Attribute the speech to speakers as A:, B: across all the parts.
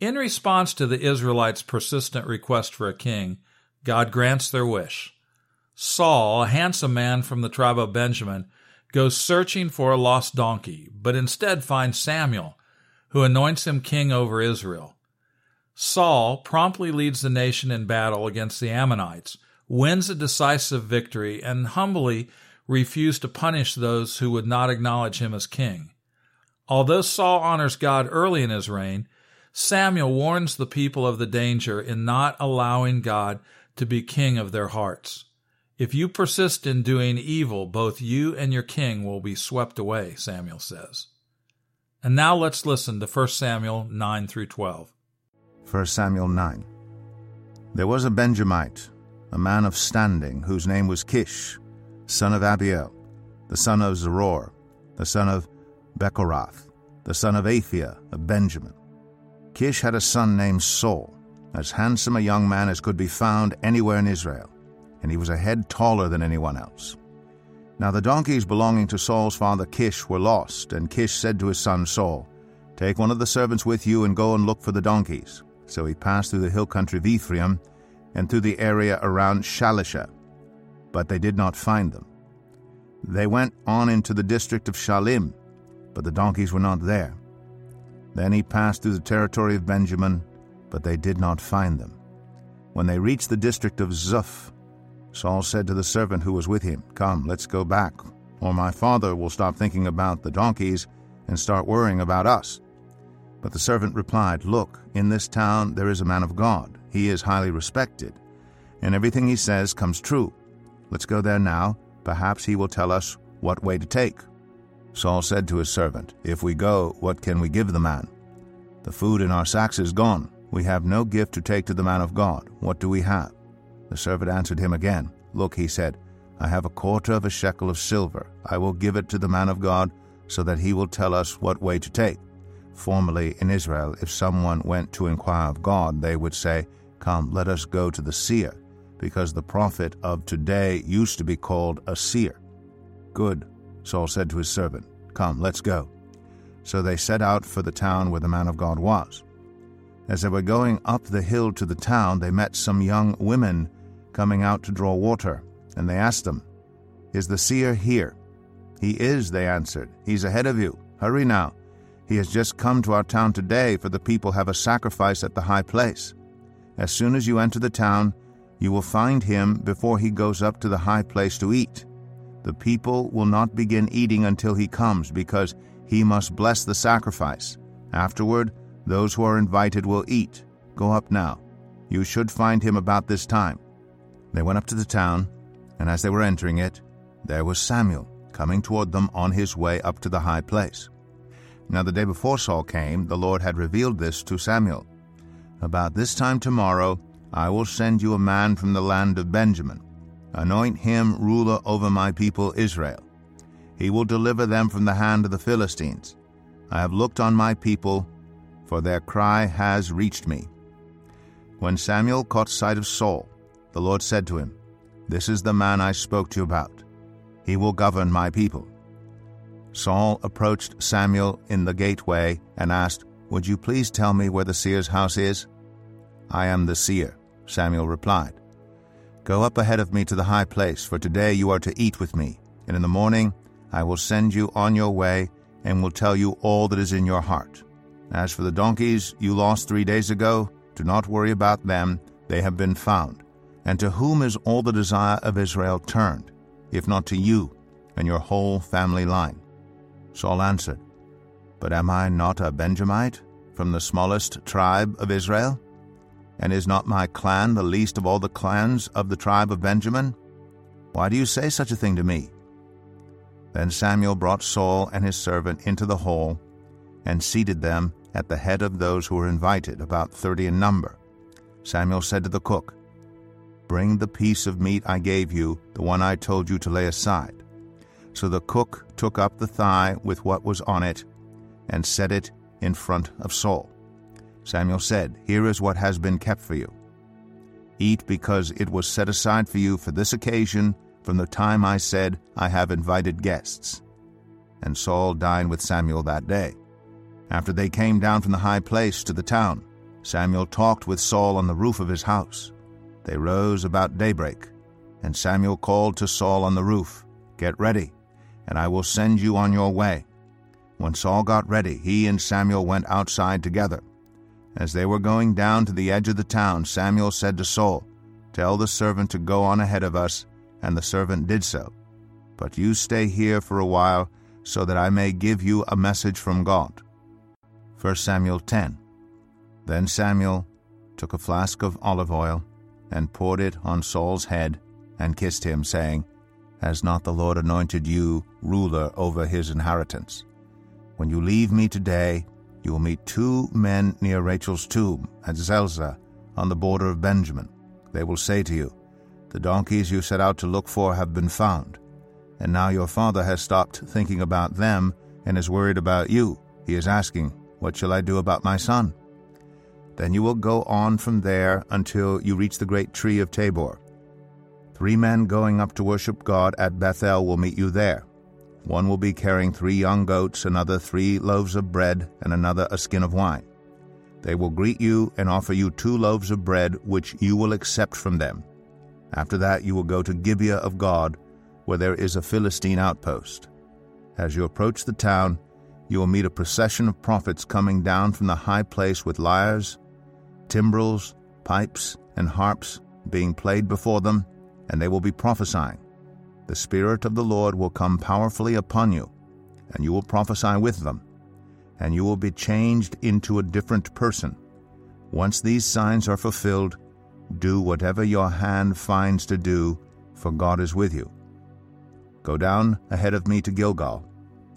A: In response to the Israelites' persistent request for a king, God grants their wish. Saul, a handsome man from the tribe of Benjamin, goes searching for a lost donkey, but instead finds Samuel, who anoints him king over Israel. Saul promptly leads the nation in battle against the Ammonites, wins a decisive victory, and humbly refused to punish those who would not acknowledge him as king. Although Saul honors God early in his reign, Samuel warns the people of the danger in not allowing God to be king of their hearts. If you persist in doing evil, both you and your king will be swept away, Samuel says. And now let's listen to 1 Samuel 9 through 12.
B: 1 Samuel 9. There was a Benjamite, a man of standing, whose name was Kish, son of Abiel, the son of Zeror, the son of Bechorath, the son of Aphiah of Benjamin. Kish had a son named Saul, as handsome a young man as could be found anywhere in Israel, and he was a head taller than anyone else. Now the donkeys belonging to Saul's father Kish were lost, and Kish said to his son Saul, Take one of the servants with you and go and look for the donkeys. So he passed through the hill country of Ephraim and through the area around Shalisha, but they did not find them. They went on into the district of Shaalim, but the donkeys were not there. Then he passed through the territory of Benjamin, but they did not find them. When they reached the district of Zuph, Saul said to the servant who was with him, Come, let's go back, or my father will stop thinking about the donkeys and start worrying about us. But the servant replied, Look, in this town there is a man of God. He is highly respected, and everything he says comes true. Let's go there now. Perhaps he will tell us what way to take. Saul said to his servant, If we go, what can we give the man? The food in our sacks is gone. We have no gift to take to the man of God. What do we have? The servant answered him again. Look, he said, I have a quarter of a shekel of silver. I will give it to the man of God, so that he will tell us what way to take. Formerly in Israel, if someone went to inquire of God, they would say, Come, let us go to the seer, because the prophet of today used to be called a seer. Good, Saul said to his servant, Come, let's go. So they set out for the town where the man of God was. As they were going up the hill to the town, they met some young women coming out to draw water, and they asked them, Is the seer here? He is, they answered. He's ahead of you. Hurry now. He has just come to our town today, for the people have a sacrifice at the high place. As soon as you enter the town, you will find him before he goes up to the high place to eat. The people will not begin eating until he comes, because he must bless the sacrifice. Afterward, those who are invited will eat. Go up now. You should find him about this time. They went up to the town, and as they were entering it, there was Samuel coming toward them on his way up to the high place. Now the day before Saul came, the Lord had revealed this to Samuel. About this time tomorrow, I will send you a man from the land of Benjamin Anoint him ruler over my people Israel. He will deliver them from the hand of the Philistines. I have looked on my people, for their cry has reached me. When Samuel caught sight of Saul, the Lord said to him, This is the man I spoke to you about. He will govern my people. Saul approached Samuel in the gateway and asked, Would you please tell me where the seer's house is? I am the seer, Samuel replied. Go up ahead of me to the high place, for today you are to eat with me, and in the morning I will send you on your way and will tell you all that is in your heart. As for the donkeys you lost three days ago, do not worry about them, they have been found. And to whom is all the desire of Israel turned, if not to you and your whole family line? Saul answered, But am I not a Benjamite, from the smallest tribe of Israel? And is not my clan the least of all the clans of the tribe of Benjamin? Why do you say such a thing to me? Then Samuel brought Saul and his servant into the hall, and seated them at the head of those who were invited, about thirty in number. Samuel said to the cook, Bring the piece of meat I gave you, the one I told you to lay aside. So the cook took up the thigh with what was on it and set it in front of Saul. Samuel said, Here is what has been kept for you. Eat because it was set aside for you for this occasion from the time I said, I have invited guests. And Saul dined with Samuel that day. After they came down from the high place to the town, Samuel talked with Saul on the roof of his house. They rose about daybreak, and Samuel called to Saul on the roof, Get ready, and I will send you on your way. When Saul got ready, he and Samuel went outside together. As they were going down to the edge of the town, Samuel said to Saul, Tell the servant to go on ahead of us, and the servant did so. But you stay here for a while, so that I may give you a message from God. 1 Samuel 10 Then Samuel took a flask of olive oil, and poured it on Saul's head, and kissed him, saying, Has not the Lord anointed you ruler over his inheritance? When you leave me today, you will meet two men near Rachel's tomb at Zelzah on the border of Benjamin. They will say to you, The donkeys you set out to look for have been found. And now your father has stopped thinking about them and is worried about you. He is asking, What shall I do about my son? Then you will go on from there until you reach the great tree of Tabor. Three men going up to worship God at Bethel will meet you there. One will be carrying three young goats, another three loaves of bread, and another a skin of wine. They will greet you and offer you two loaves of bread, which you will accept from them. After that, you will go to Gibeah of God, where there is a Philistine outpost. As you approach the town, you will meet a procession of prophets coming down from the high place with lyres, timbrels, pipes, and harps being played before them, and they will be prophesying. The Spirit of the Lord will come powerfully upon you, and you will prophesy with them, and you will be changed into a different person. Once these signs are fulfilled, do whatever your hand finds to do, for God is with you. Go down ahead of me to Gilgal.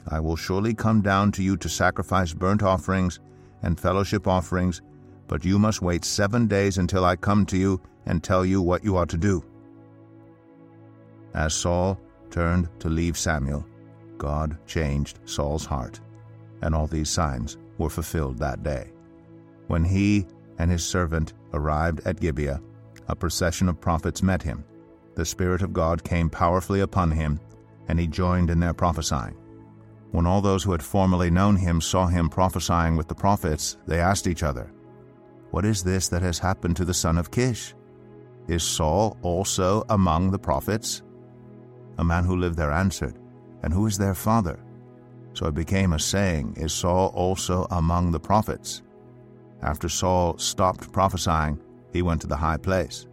B: I will surely come down to you to sacrifice burnt offerings and fellowship offerings, but you must wait seven days until I come to you and tell you what you are to do. As Saul turned to leave Samuel, God changed Saul's heart, and all these signs were fulfilled that day. When he and his servant arrived at Gibeah, a procession of prophets met him. The Spirit of God came powerfully upon him, and he joined in their prophesying. When all those who had formerly known him saw him prophesying with the prophets, they asked each other, What is this that has happened to the son of Kish? Is Saul also among the prophets? A man who lived there answered, And who is their father? So it became a saying, Is Saul also among the prophets? After Saul stopped prophesying, he went to the high place.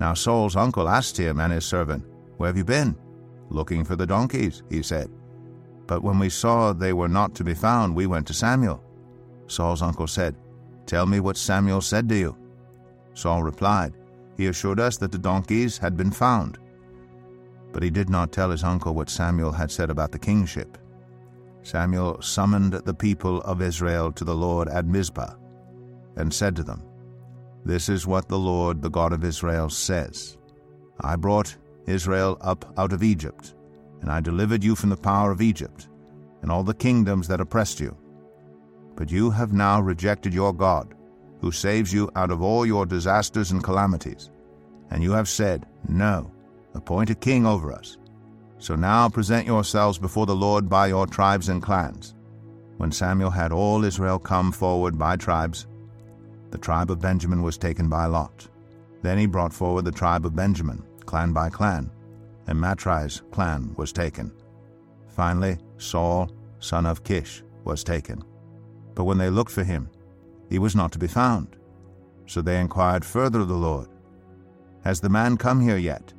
B: Now Saul's uncle asked him and his servant, Where have you been? Looking for the donkeys, he said. But when we saw they were not to be found, we went to Samuel. Saul's uncle said, Tell me what Samuel said to you. Saul replied, He assured us that the donkeys had been found. But he did not tell his uncle what Samuel had said about the kingship. Samuel summoned the people of Israel to the Lord at Mizpah, and said to them, This is what the Lord, the God of Israel, says I brought Israel up out of Egypt, and I delivered you from the power of Egypt, and all the kingdoms that oppressed you. But you have now rejected your God, who saves you out of all your disasters and calamities. And you have said, No, appoint a king over us. So now present yourselves before the Lord by your tribes and clans. When Samuel had all Israel come forward by tribes, the tribe of Benjamin was taken by Lot. Then he brought forward the tribe of Benjamin, clan by clan, and Matri's clan was taken. Finally, Saul, son of Kish, was taken. But when they looked for him, he was not to be found. So they inquired further of the Lord, Has the man come here yet?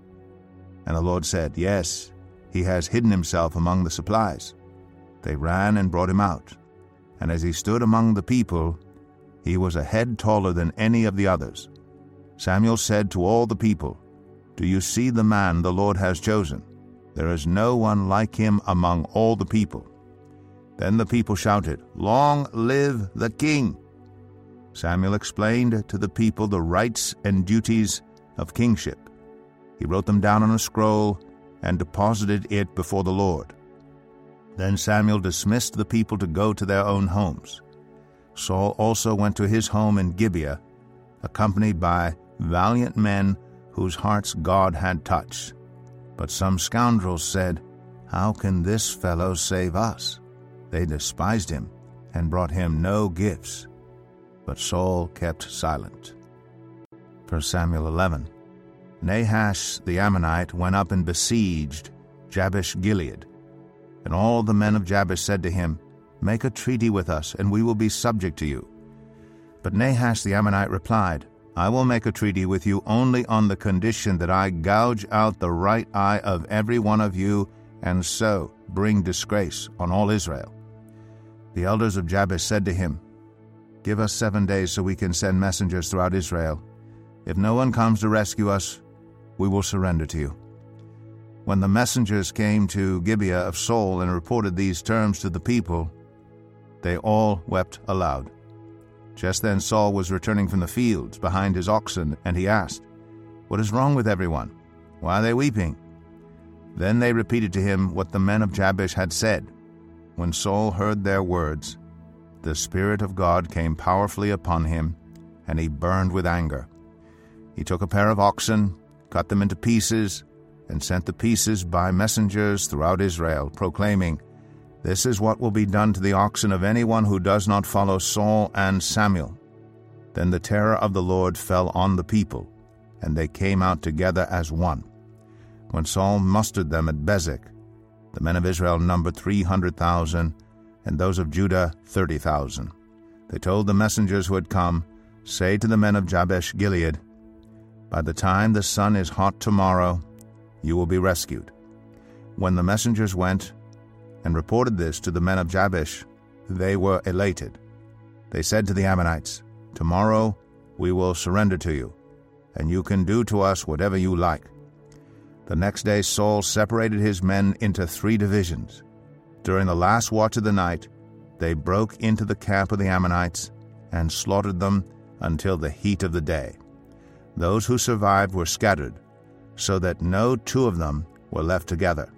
B: And the Lord said, Yes, he has hidden himself among the supplies. They ran and brought him out. And as he stood among the people, he was a head taller than any of the others. Samuel said to all the people, Do you see the man the Lord has chosen? There is no one like him among all the people. Then the people shouted, Long live the king! Samuel explained to the people the rights and duties of kingship. He wrote them down on a scroll and deposited it before the Lord. Then Samuel dismissed the people to go to their own homes. Saul also went to his home in Gibeah, accompanied by valiant men whose hearts God had touched. But some scoundrels said, How can this fellow save us? They despised him and brought him no gifts. But Saul kept silent. 1 Samuel 11. Nahash the Ammonite went up and besieged Jabesh Gilead. And all the men of Jabesh said to him, Make a treaty with us, and we will be subject to you. But Nahash the Ammonite replied, I will make a treaty with you only on the condition that I gouge out the right eye of every one of you, and so bring disgrace on all Israel. The elders of Jabesh said to him, Give us seven days so we can send messengers throughout Israel. If no one comes to rescue us, we will surrender to you. When the messengers came to Gibeah of Saul and reported these terms to the people, they all wept aloud. Just then Saul was returning from the fields behind his oxen, and he asked, What is wrong with everyone? Why are they weeping? Then they repeated to him what the men of Jabesh had said. When Saul heard their words, the Spirit of God came powerfully upon him, and he burned with anger. He took a pair of oxen, cut them into pieces, and sent the pieces by messengers throughout Israel, proclaiming, This is what will be done to the oxen of anyone who does not follow Saul and Samuel. Then the terror of the Lord fell on the people, and they came out together as one. When Saul mustered them at Bezek, the men of Israel numbered three hundred thousand, and those of Judah thirty thousand. They told the messengers who had come, Say to the men of Jabesh Gilead, By the time the sun is hot tomorrow, you will be rescued. When the messengers went and reported this to the men of Jabesh, they were elated. They said to the Ammonites, Tomorrow we will surrender to you, and you can do to us whatever you like. The next day Saul separated his men into three divisions. During the last watch of the night, they broke into the camp of the Ammonites and slaughtered them until the heat of the day. Those who survived were scattered, so that no two of them were left together.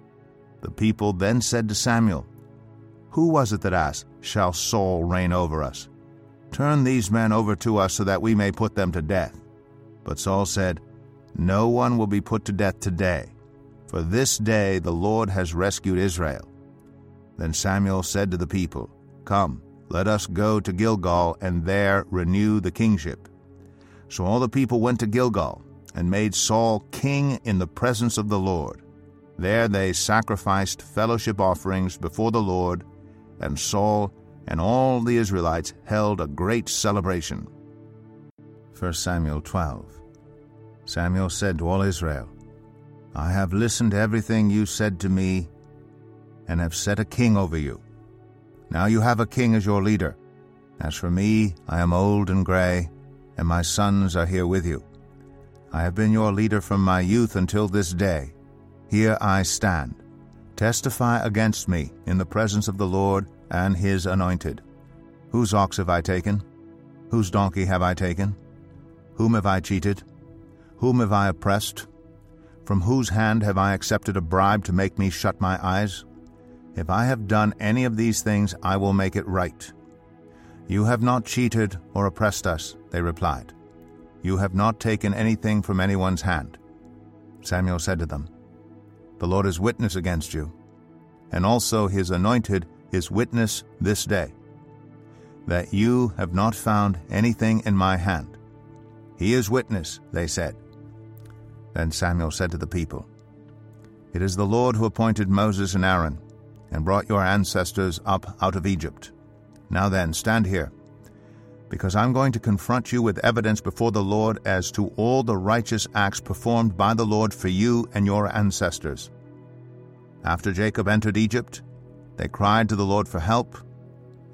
B: The people then said to Samuel, Who was it that asked, Shall Saul reign over us? Turn these men over to us so that we may put them to death. But Saul said, No one will be put to death today, for this day the Lord has rescued Israel. Then Samuel said to the people, Come, let us go to Gilgal and there renew the kingship. So all the people went to Gilgal and made Saul king in the presence of the Lord. There they sacrificed fellowship offerings before the Lord, and Saul and all the Israelites held a great celebration. 1 Samuel 12 Samuel said to all Israel, I have listened to everything you said to me, and have set a king over you. Now you have a king as your leader. As for me, I am old and gray, and my sons are here with you. I have been your leader from my youth until this day. Here I stand. Testify against me in the presence of the Lord and his anointed. Whose ox have I taken? Whose donkey have I taken? Whom have I cheated? Whom have I oppressed? From whose hand have I accepted a bribe to make me shut my eyes? If I have done any of these things, I will make it right. You have not cheated or oppressed us, they replied. You have not taken anything from anyone's hand. Samuel said to them, The Lord is witness against you, and also his anointed is witness this day, that you have not found anything in my hand. He is witness, they said. Then Samuel said to the people, It is the Lord who appointed Moses and Aaron, and brought your ancestors up out of Egypt. Now then, stand here because I'm going to confront you with evidence before the Lord as to all the righteous acts performed by the Lord for you and your ancestors. After Jacob entered Egypt, they cried to the Lord for help,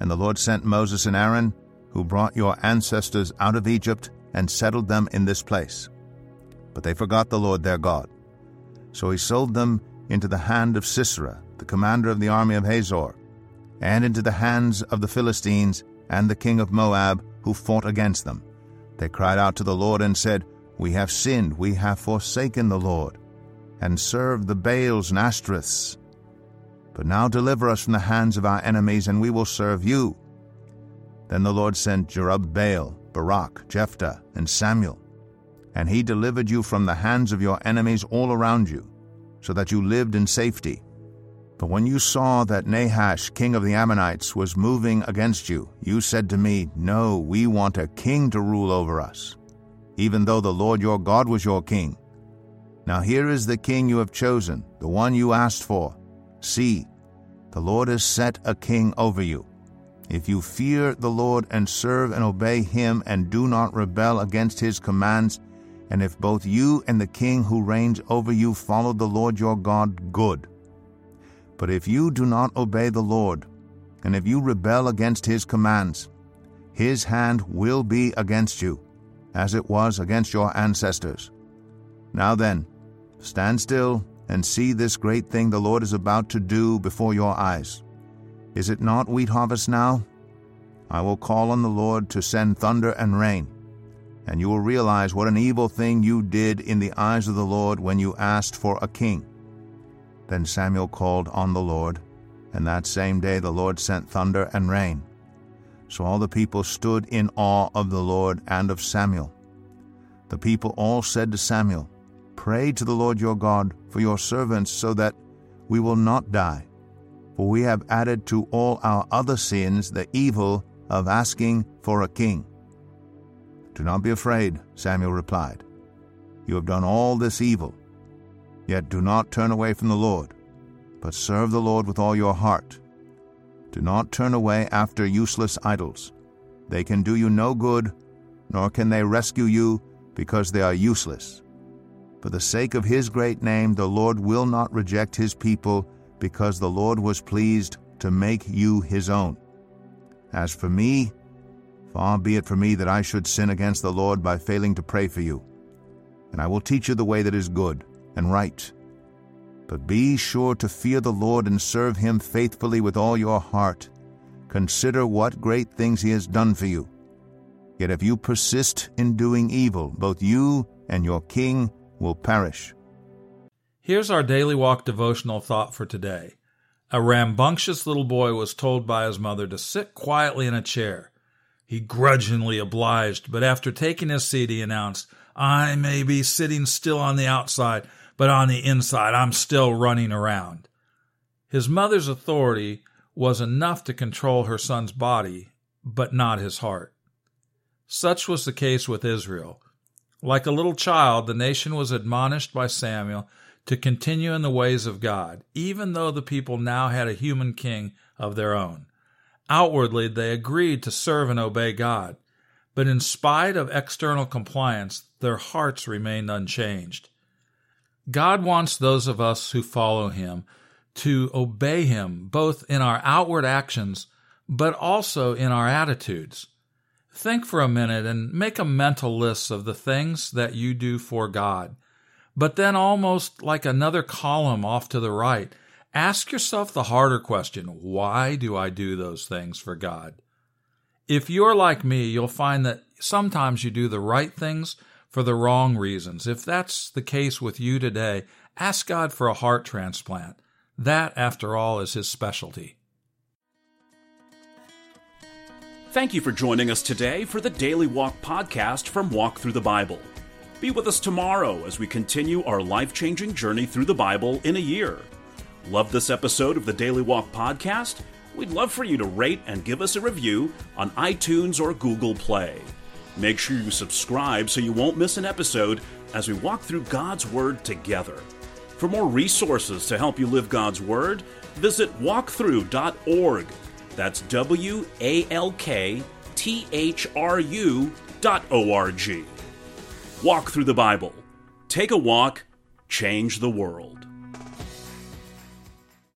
B: and the Lord sent Moses and Aaron, who brought your ancestors out of Egypt and settled them in this place. But they forgot the Lord their God. So he sold them into the hand of Sisera, the commander of the army of Hazor, and into the hands of the Philistines and the king of Moab, who fought against them. They cried out to the Lord and said, We have sinned, we have forsaken the Lord, and served the Baals and Ashtoreths. But now deliver us from the hands of our enemies, and we will serve you. Then the Lord sent Jerubbaal, Barak, Jephthah, and Samuel, and he delivered you from the hands of your enemies all around you, so that you lived in safety. But when you saw that Nahash, king of the Ammonites, was moving against you, you said to me, No, we want a king to rule over us, even though the Lord your God was your king. Now here is the king you have chosen, the one you asked for. See, the Lord has set a king over you. If you fear the Lord and serve and obey him and do not rebel against his commands, and if both you and the king who reigns over you follow the Lord your God, good. But if you do not obey the Lord, and if you rebel against his commands, his hand will be against you, as it was against your ancestors. Now then, stand still and see this great thing the Lord is about to do before your eyes. Is it not wheat harvest now? I will call on the Lord to send thunder and rain, and you will realize what an evil thing you did in the eyes of the Lord when you asked for a king. Then Samuel called on the Lord, and that same day the Lord sent thunder and rain. So all the people stood in awe of the Lord and of Samuel. The people all said to Samuel, Pray to the Lord your God for your servants so that we will not die. For we have added to all our other sins the evil of asking for a king. Do not be afraid, Samuel replied. You have done all this evil Yet do not turn away from the Lord, but serve the Lord with all your heart. Do not turn away after useless idols. They can do you no good, nor can they rescue you, because they are useless. For the sake of his great name, the Lord will not reject his people, because the Lord was pleased to make you his own. As for me, far be it from me that I should sin against the Lord by failing to pray for you. And I will teach you the way that is good and right. But be sure to fear the Lord and serve him faithfully with all your heart. Consider what great things he has done for you. Yet if you persist in doing evil, both you and your king will perish.
A: Here's our daily walk devotional thought for today. A rambunctious little boy was told by his mother to sit quietly in a chair. He grudgingly obliged, but after taking his seat, he announced, I may be sitting still on the outside, but on the inside, I'm still running around. His mother's authority was enough to control her son's body, but not his heart. Such was the case with Israel. Like a little child, the nation was admonished by Samuel to continue in the ways of God, even though the people now had a human king of their own. Outwardly, they agreed to serve and obey God, but in spite of external compliance, their hearts remained unchanged. God wants those of us who follow Him to obey Him both in our outward actions, but also in our attitudes. Think for a minute and make a mental list of the things that you do for God. But then, almost like another column off to the right, ask yourself the harder question why do I do those things for God? If you're like me, you'll find that sometimes you do the right things for the wrong reasons. If that's the case with you today, ask God for a heart transplant. That, after all, is His specialty.
C: Thank you for joining us today for the Daily Walk podcast from Walk Thru the Bible. Be with us tomorrow as we continue our life changing journey through the Bible in a year. Love this episode of the Daily Walk podcast? We'd love for you to rate and give us a review on iTunes or Google Play. Make sure you subscribe so you won't miss an episode as we walk through God's Word together. For more resources to help you live God's Word, visit walkthru.org. That's W A L K T H R U dot O R G. Walk Thru the Bible. Take a walk, change the world.